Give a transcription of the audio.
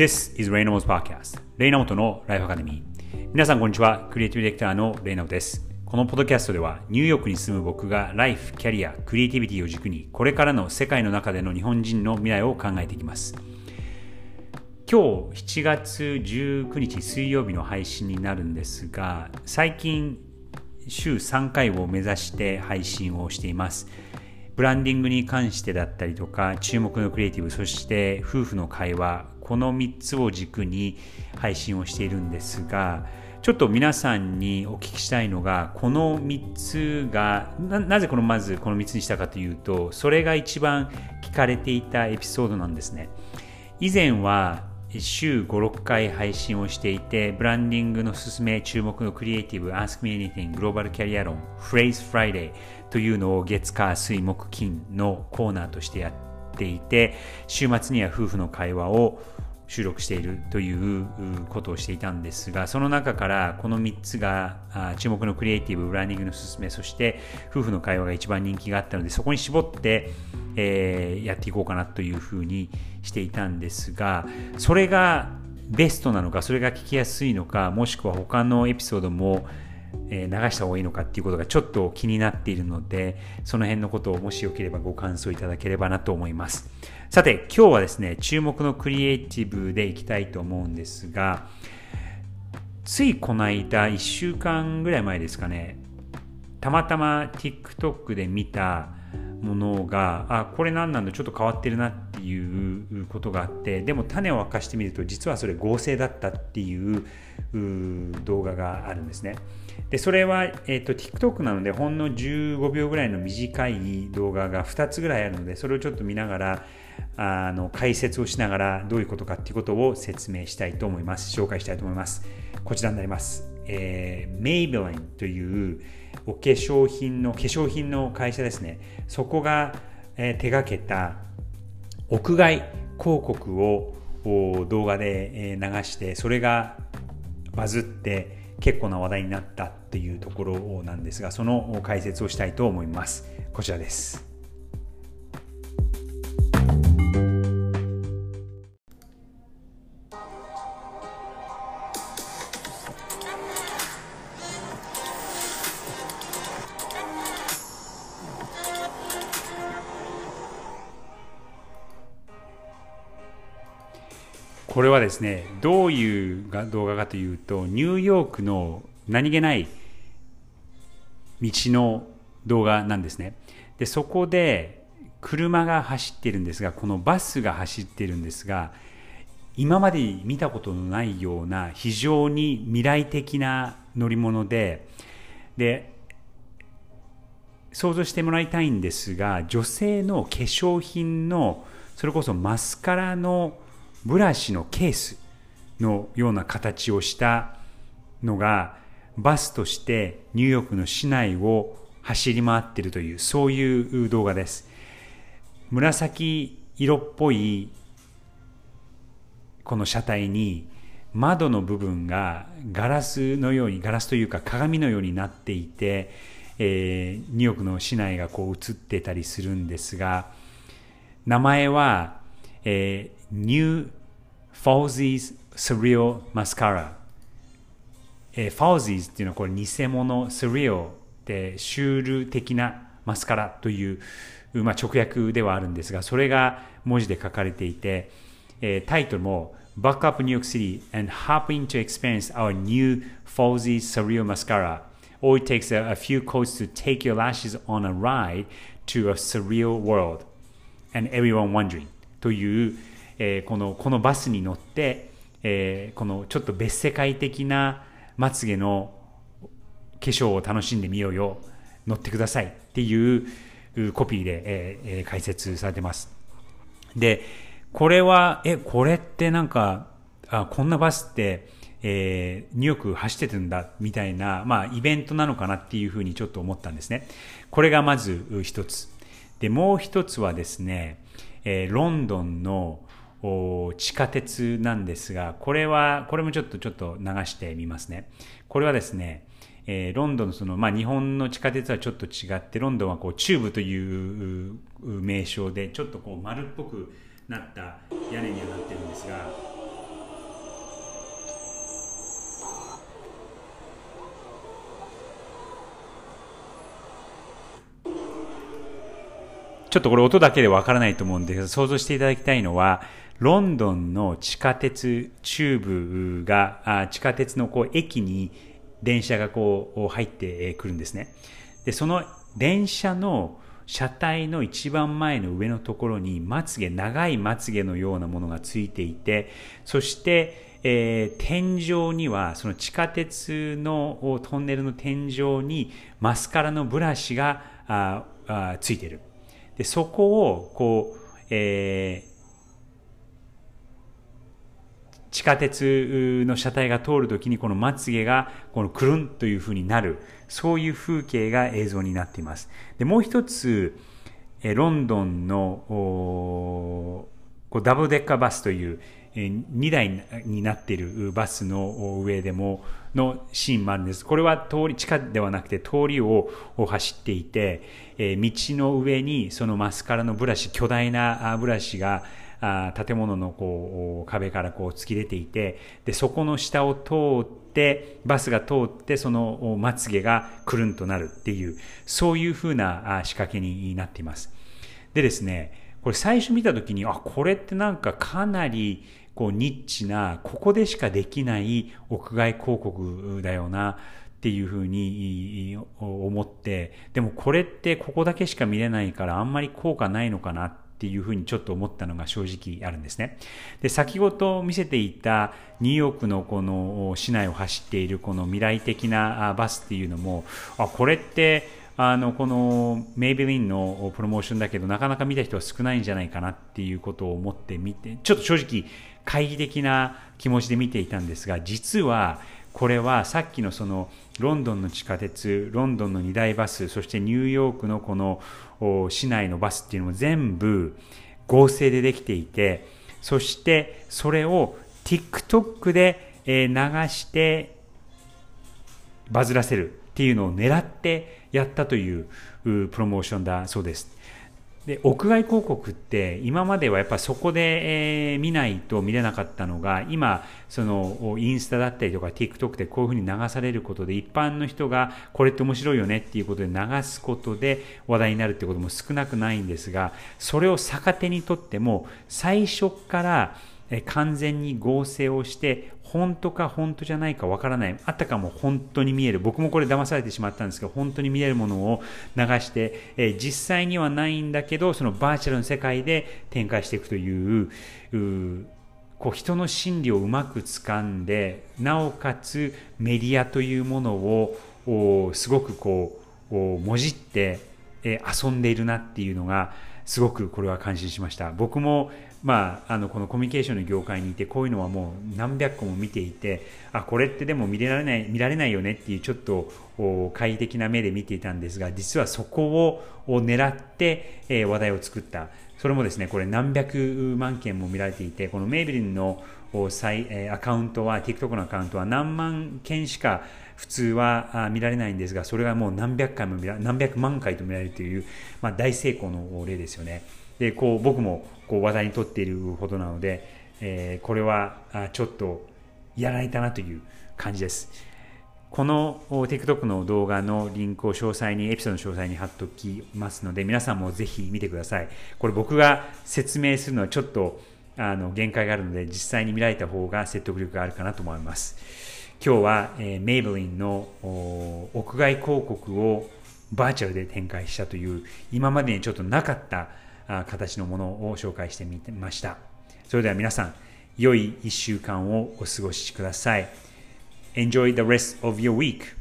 This is レイナモト Podcast レイナモトのライフアカデミー皆さんこんにちは。クリエイティブディレクターのレイナモトです。このポッドキャストではニューヨークに住む僕がライフ、キャリア、クリエイティビティを軸にこれからの世界の中での日本人の未来を考えていきます。今日7月19日水曜日の配信になるんですが最近週3回を目指して配信をしています。ブランディングに関してだったりとか注目のクリエイティブそして夫婦の会話この3つを軸に配信をしているんですがちょっと皆さんにお聞きしたいのがこの3つがなぜこのまずこの3つにしたかというとそれが一番聞かれていたエピソードなんですね。以前は週5、6回配信をしていて、ブランディングのすすめ、注目のクリエイティブ、Ask Me Anything、グローバルキャリア論、Phrase Friday というのを月火水木金のコーナーとしてやってていて、週末には夫婦の会話を収録しているということをしていたんですが、その中からこの3つが注目のクリエイティブ、ブランディングのすすめ、そして夫婦の会話が一番人気があったので、そこに絞って、えー、やっていこうかなというふうにしていたんですが、それがベストなのか、それが聞きやすいのか、もしくは他のエピソードも流した方がいいのかっていうことがちょっと気になっているので、その辺のことをもしよければご感想いただければなと思います。さて、今日はですね、注目のクリエイティブでいきたいと思うんですが、ついこの間、1週間ぐらい前ですかね、たまたま TikTok で見たものが、あ、これ何なんだ、ちょっと変わってるなっていうことがあって、でも種を明かしてみると、実はそれ合成だったっていう動画があるんですね。でそれは、えーと、TikTok なのでほんの15秒ぐらいの短い動画が2つぐらいあるのでそれをちょっと見ながらあの解説をしながらどういうことかっていうことを説明したいと思います。紹介したいと思います。こちらになります、え、メイベラインというお化粧品の化粧品の会社ですね。そこが、え、手がけた屋外広告を動画で流してそれがバズって結構な話題になったっていうところなんですがその解説をしたいと思います。こちらです。これはですねどういう動画かというとニューヨークの何気ない道の動画なんですね。でそこで車が走ってるんですがこのバスが走ってるんですが今まで見たことのないような非常に未来的な乗り物でで想像してもらいたいんですが女性の化粧品のそれこそマスカラのブラシのケースのような形をしたのがバスとしてニューヨークの市内を走り回っているというそういう動画です。紫色っぽいこの車体に窓の部分がガラスのようにガラスというか鏡のようになっていて、えー、ニューヨークの市内がこう映ってたりするんですが名前は、え、New Falsies Surreal Mascara えー、ファウジーズっていうのはこれ偽物、スリオでシュール的なマスカラという、まあ、直訳ではあるんですが、それが文字で書かれていて、えー、タイトルも Buck up New York City and hop in to experience our new Falsy Surreal Mascara. All it takes a, a few coats to take your lashes on a ride to a surreal world and everyone wondering というえー、このこのバスに乗って、えー、このちょっと別世界的なまつげの化粧を楽しんでみようよ乗ってくださいっていうコピーで、えー、解説されてます。で、これは、え、これってなんか、あこんなバスって、えー、ニューヨーク走ってるんだみたいな、まあ、イベントなのかなっていうふうにちょっと思ったんですね。これがまず一つ。で、もう一つはですね、えー、ロンドンの地下鉄なんですが、これは、これもちょっとちょっと流してみますね。これはですね、えー、ロンドンのその、まあ、日本の地下鉄はちょっと違って、ロンドンはこうチューブという名称で、ちょっとこう丸っぽくなった屋根にはなってるんですが、ちょっとこれ音だけでわからないと思うんですけど、想像していただきたいのは、ロンドンの地下鉄、チューブが、あ地下鉄のこう駅に電車がこう入ってくるんですね。で、その電車の車体の一番前の上のところにまつげ、長いまつげのようなものがついていて、そして、えー、天井には、その地下鉄のトンネルの天井にマスカラのブラシがああついている。で、そこを、こう、えー、地下鉄の車体が通るときにこのまつげがこのくるんというふうになる、そういう風景が映像になっています。で、もう一つ、えロンドンのこうダブルデッカーバスという2台になっているバスの上でものシーンもあるんです。これは通り、地下ではなくて通りを走っていて、道の上にそのマスカラのブラシ、巨大なブラシがあ建物のこう壁からこう突き出ていてでそこの下を通ってバスが通ってそのまつげがくるんとなるっていうそういうふうな仕掛けになっていますでですねこれ最初見た時にあこれってなんかかなりこうニッチなここでしかできない屋外広告だよなっていうふうに思ってでもこれってここだけしか見れないからあんまり効果ないのかなっていうふうにちょっと思ったのが正直あるんですね。で、先ほど見せていたニューヨークのこの市内を走っているこの未来的なバスっていうのも、あ、これってあのこのメイビリンのプロモーションだけどなかなか見た人は少ないんじゃないかなっていうことを思ってみてちょっと正直懐疑的な気持ちで見ていたんですが実はこれはさっきのそのロンドンの地下鉄ロンドンの2大バスそしてニューヨークのこの市内のバスっていうのも全部合成でできていて、そしてそれを TikTok で流してバズらせるっていうのを狙ってやったというプロモーションだそうです。で屋外広告って今まではやっぱそこで、えー、見ないと見れなかったのが今そのインスタだったりとか TikTok でこういうふうに流されることで一般の人がこれって面白いよねっていうことで流すことで話題になるってことも少なくないんですがそれを逆手にとっても最初から完全に合成をして本当か本当じゃないかわからない。あったかも本当に見える。僕もこれ騙されてしまったんですけど、本当に見えるものを流して、えー、実際にはないんだけど、そのバーチャルの世界で展開していくという、うこう人の心理をうまく掴んで、なおかつメディアというものをすごくこう、もじって、えー、遊んでいるなっていうのが、すごくこれは感心しました。僕もまあ、あのこのコミュニケーションの業界にいてこういうのはもう何百個も見ていてあこれってでも見られない見られないよねっていうちょっと懐疑的な目で見ていたんですが実はそこを狙って、え、話題を作ったそれもですねこれ何百万件も見られていてこのメイブリンのアカウントは TikTok のアカウントは何万件しか普通は見られないんですがそれがもう何百回も見ら何百万回と見られるという、まあ、大成功の例ですよね。でこう僕もこう話題にとっているほどなので、えー、これはちょっとやられたなという感じです。この TikTok の動画のリンクを詳細に、エピソードの詳細に貼っておきますので、皆さんもぜひ見てください。これ僕が説明するのはちょっとあの限界があるので、実際に見られた方が説得力があるかなと思います。今日は、えー、メイブリンの屋外広告をバーチャルで展開したという、今までにちょっとなかったあ形のものを紹介してみました。それでは皆さん、良い1週間をお過ごしください。Enjoy the rest of your week.